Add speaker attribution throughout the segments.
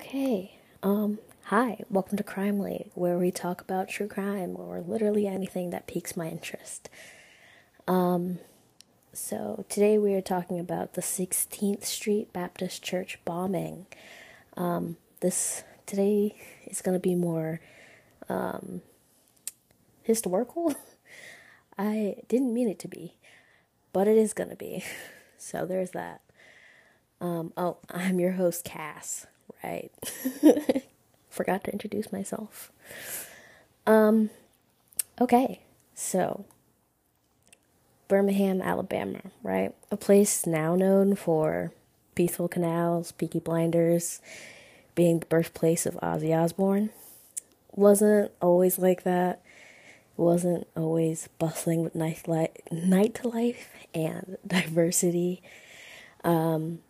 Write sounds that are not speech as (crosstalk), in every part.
Speaker 1: Okay. Um, hi, welcome to Crime Crimely, where we talk about true crime or literally anything that piques my interest. Um, so today we are talking about the 16th Street Baptist Church bombing. Um, this today is going to be more um, historical. (laughs) I didn't mean it to be, but it is going to be. (laughs) So there's that. Um, oh, I'm your host, Cass right. (laughs) Forgot to introduce myself. Um, okay, so Birmingham, Alabama, right? A place now known for peaceful canals, Peaky Blinders, being the birthplace of Ozzy Osbourne. Wasn't always like that. Wasn't always bustling with nightlife, nightlife and (laughs) diversity. Um,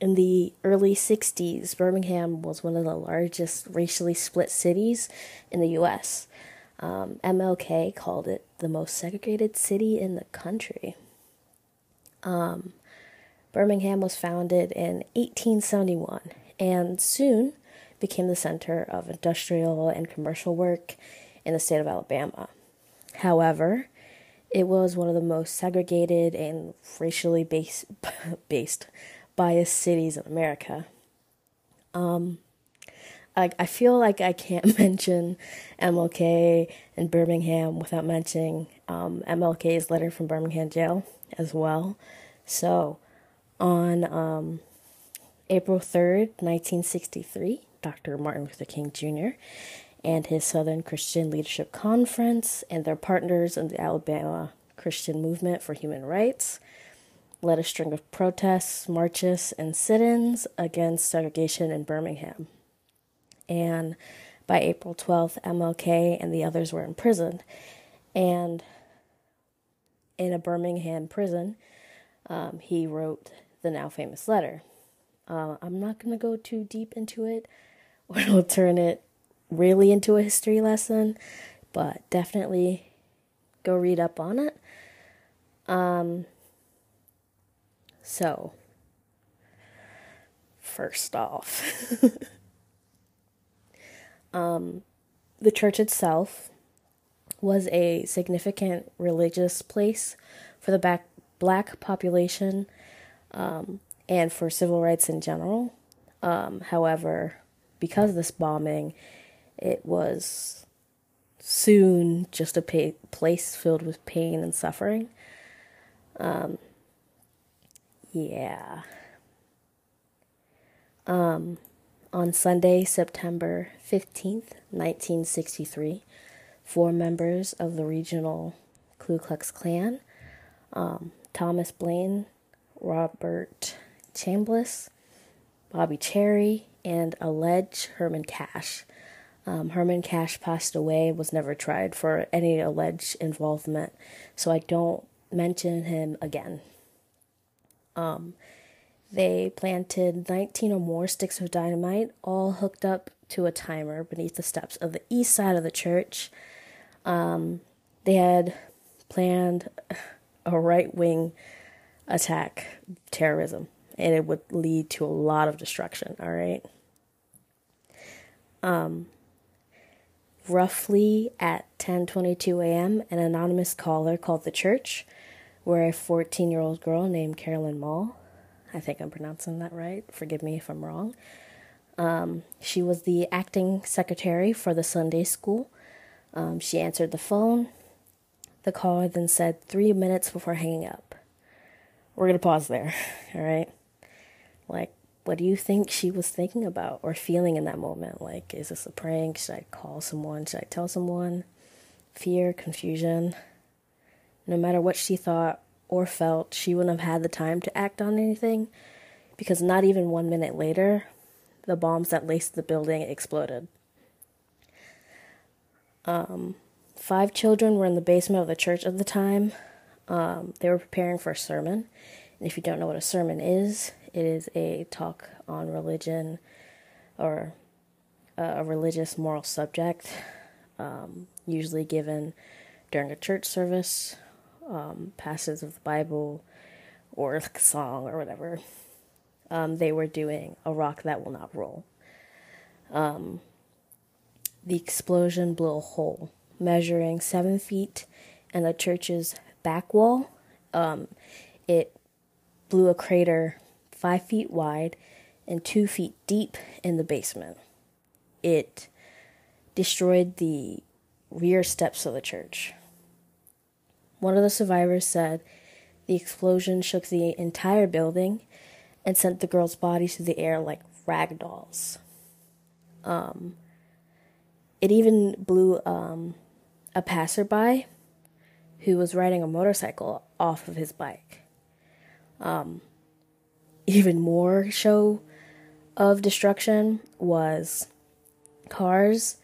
Speaker 1: in the early 60s, Birmingham was one of the largest racially split cities in the US. Um, MLK called it the most segregated city in the country. Um, Birmingham was founded in 1871 and soon became the center of industrial and commercial work in the state of Alabama. However, it was one of the most segregated and racially base, (laughs) based biased cities in America. Um, I, I feel like I can't (laughs) mention MLK and Birmingham without mentioning um, MLK's letter from Birmingham jail as well. So, on um, April 3rd, 1963, Dr. Martin Luther King Jr. and his Southern Christian Leadership Conference and their partners in the Alabama Christian Movement for Human Rights led a string of protests, marches, and sit ins against segregation in Birmingham. And by April 12th, MLK and the others were imprisoned. And in a Birmingham prison, um, he wrote the now famous letter. Uh, I'm not going to go too deep into it, (laughs) or it'll turn it really into a history lesson, but definitely go read up on it. Um, so, first off, (laughs) um, the church itself was a significant religious place for the back, black population um, and for civil rights in general. Um, however, because of this bombing, it was soon just a pa- place filled with pain and suffering. Um, yeah. Um, on Sunday, September 15th, 1963, four members of the regional Ku Klux Klan, um, Thomas Blaine, Robert Chambliss, Bobby Cherry, and alleged Herman Cash. Um, Herman Cash passed away, was never tried for any alleged involvement, so I don't mention him again. Um, they planted 19 or more sticks of dynamite, all hooked up to a timer beneath the steps of the east side of the church. Um, they had planned a right wing attack, terrorism, and it would lead to a lot of destruction, all right? Um, roughly at 10:22 a.m., an anonymous caller called the church where a 14 year old girl named Carolyn Maull, I think I'm pronouncing that right, forgive me if I'm wrong, um, she was the acting secretary for the Sunday school. Um, she answered the phone. The caller then said three minutes before hanging up. We're going to pause there, (laughs) all right? Like, what do you think she was thinking about or feeling in that moment? Like, is this a prank? Should I call someone? Should I tell someone? Fear, confusion no matter what she thought or felt, she wouldn't have had the time to act on anything because not even one minute later, the bombs that laced the building exploded. Um, five children were in the basement of the church at the time. Um, they were preparing for a sermon. And if you don't know what a sermon is, it is a talk on religion or a religious moral subject, um, usually given during a church service um, passages of the Bible or like a song or whatever, um, they were doing A Rock That Will Not Roll. Um, the explosion blew a hole measuring seven feet in the church's back wall. Um, it blew a crater five feet wide and two feet deep in the basement. It destroyed the rear steps of the church. One of the survivors said the explosion shook the entire building and sent the girls' bodies through the air like rag dolls. Um, it even blew um, a passerby who was riding a motorcycle off of his bike. Um, even more show of destruction was cars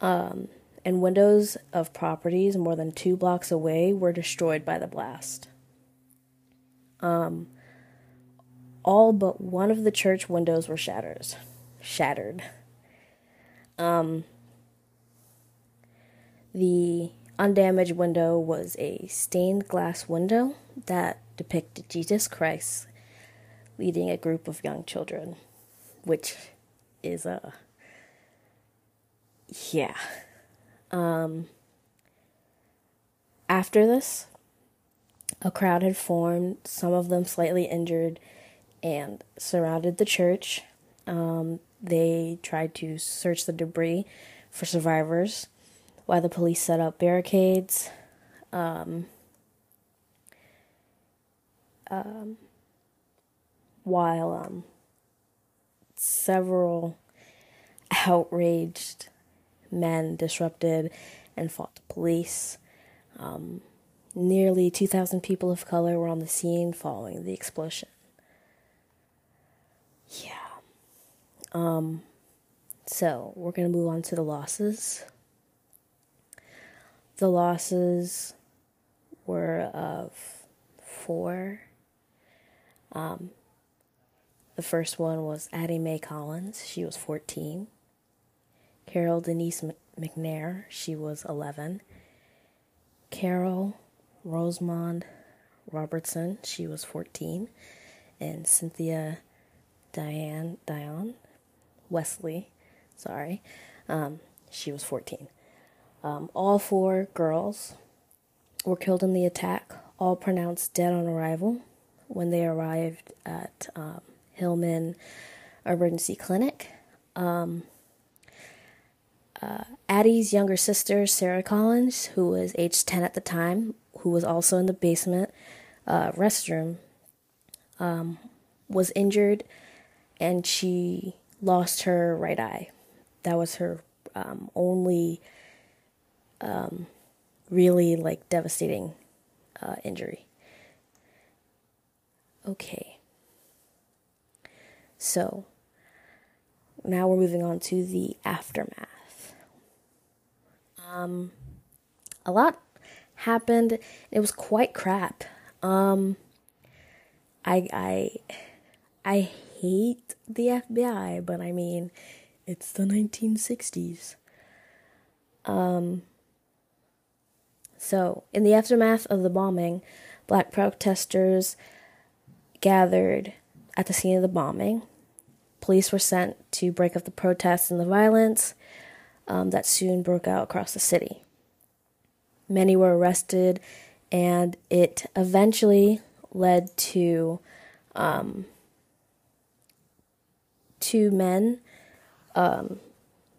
Speaker 1: um, and windows of properties more than two blocks away were destroyed by the blast. Um, all but one of the church windows were shatters, Shattered. Um, the undamaged window was a stained glass window that depicted Jesus Christ leading a group of young children, which is a yeah. Um, after this, a crowd had formed, some of them slightly injured, and surrounded the church. Um, they tried to search the debris for survivors while the police set up barricades. Um, um, while um, several outraged men disrupted and fought the police. Um, nearly 2,000 people of color were on the scene following the explosion. Yeah. Um, so we're going to move on to the losses. The losses were of four. Um, the first one was Addie Mae Collins. She was 14. Carol Denise McNair. She was 11. Carol Rosamond Robertson. She was 14. And Cynthia Diane Dionne Wesley. Sorry. Um, she was 14. Um, all four girls were killed in the attack, all pronounced dead on arrival when they arrived at um, Hillman Emergency Clinic. Um, uh, Addie's younger sister, Sarah Collins, who was age 10 at the time, who was also in the basement uh, restroom, um, was injured and she lost her right eye. That was her um, only um, really like devastating uh, injury. Okay. So, now we're moving on to the aftermath. Um, a lot happened. It was quite crap. Um, I I I hate the FBI, but I mean, it's the 1960s. Um, so, in the aftermath of the bombing, black protesters gathered at the scene of the bombing. Police were sent to break up the protests and the violence um, that soon broke out across the city. Many were arrested, and it eventually led to um, two men um,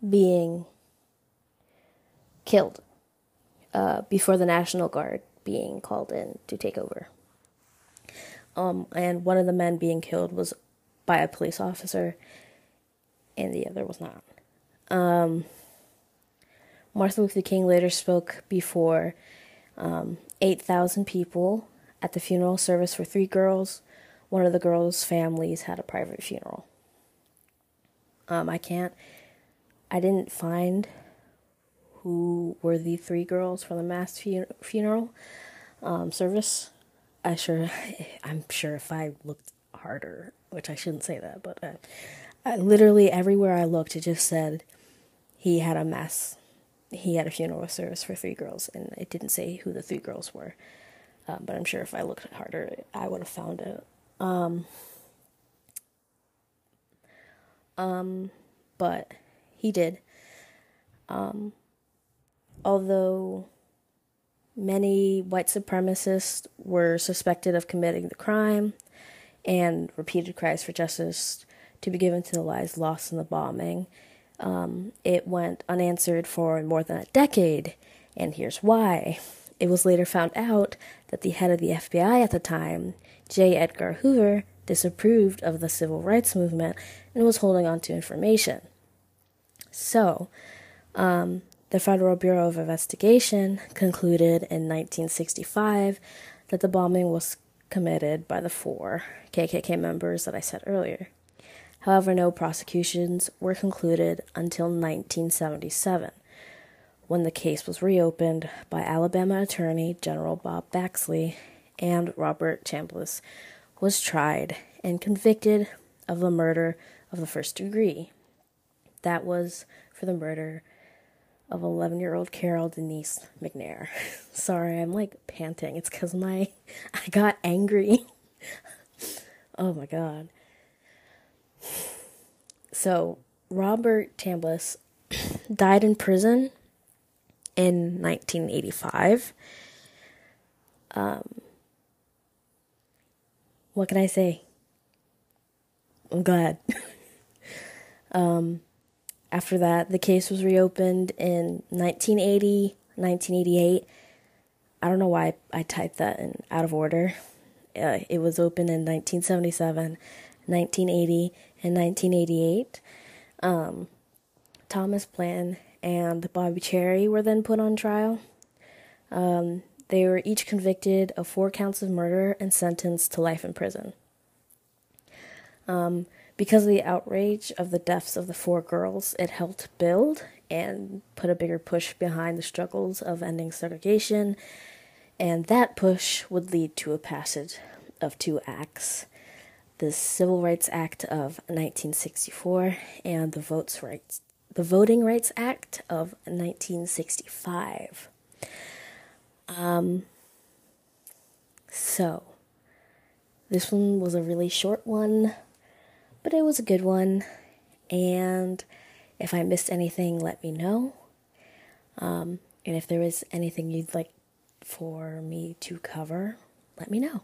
Speaker 1: being killed uh, before the National Guard being called in to take over. Um, and one of the men being killed was by a police officer, and the other was not. Um, Martin Luther King later spoke before um, 8,000 people at the funeral service for three girls. One of the girls' families had a private funeral. Um, I can't, I didn't find who were the three girls from the mass fun- funeral um, service. I sure, (laughs) I'm sure if I looked harder, which I shouldn't say that, but uh, I, literally everywhere I looked, it just said he had a mass, he had a funeral service for three girls, and it didn't say who the three girls were. Uh, but I'm sure if I looked harder, I would have found it. Um, um, but he did. Um, although many white supremacists were suspected of committing the crime and repeated cries for justice to be given to the lives lost in the bombing, um, it went unanswered for more than a decade, and here's why. It was later found out that the head of the FBI at the time, J. Edgar Hoover, disapproved of the civil rights movement and was holding on to information. So, um, the Federal Bureau of Investigation concluded in 1965 that the bombing was committed by the four KKK members that I said earlier. However, no prosecutions were concluded until 1977, when the case was reopened by Alabama Attorney General Bob Baxley and Robert Chambliss was tried and convicted of the murder of the first degree. That was for the murder of 11 year old Carol Denise McNair. (laughs) Sorry, I'm like panting. It's because my (laughs) I got angry. (laughs) oh my god. So, Robert Chambliss died in prison in 1985. Um, what can I say? I'm glad. (laughs) um, after that, the case was reopened in 1980, 1988. I don't know why I typed that in out of order. Uh, it was open in 1977, 1980, and 1988. Um, Thomas Plan and Bobby Cherry were then put on trial. Um, they were each convicted of four counts of murder and sentenced to life in prison. Um, because of the outrage of the deaths of the four girls, it helped build and put a bigger push behind the struggles of ending segregation, and that push would lead to a passage of two acts the Civil Rights Act of 1964 and the Votes Rights the Voting Rights Act of 1965. Um, so, this one was a really short one, but it was a good one. And if I missed anything, let me know. Um, and if there is anything you'd like for me to cover, let me know.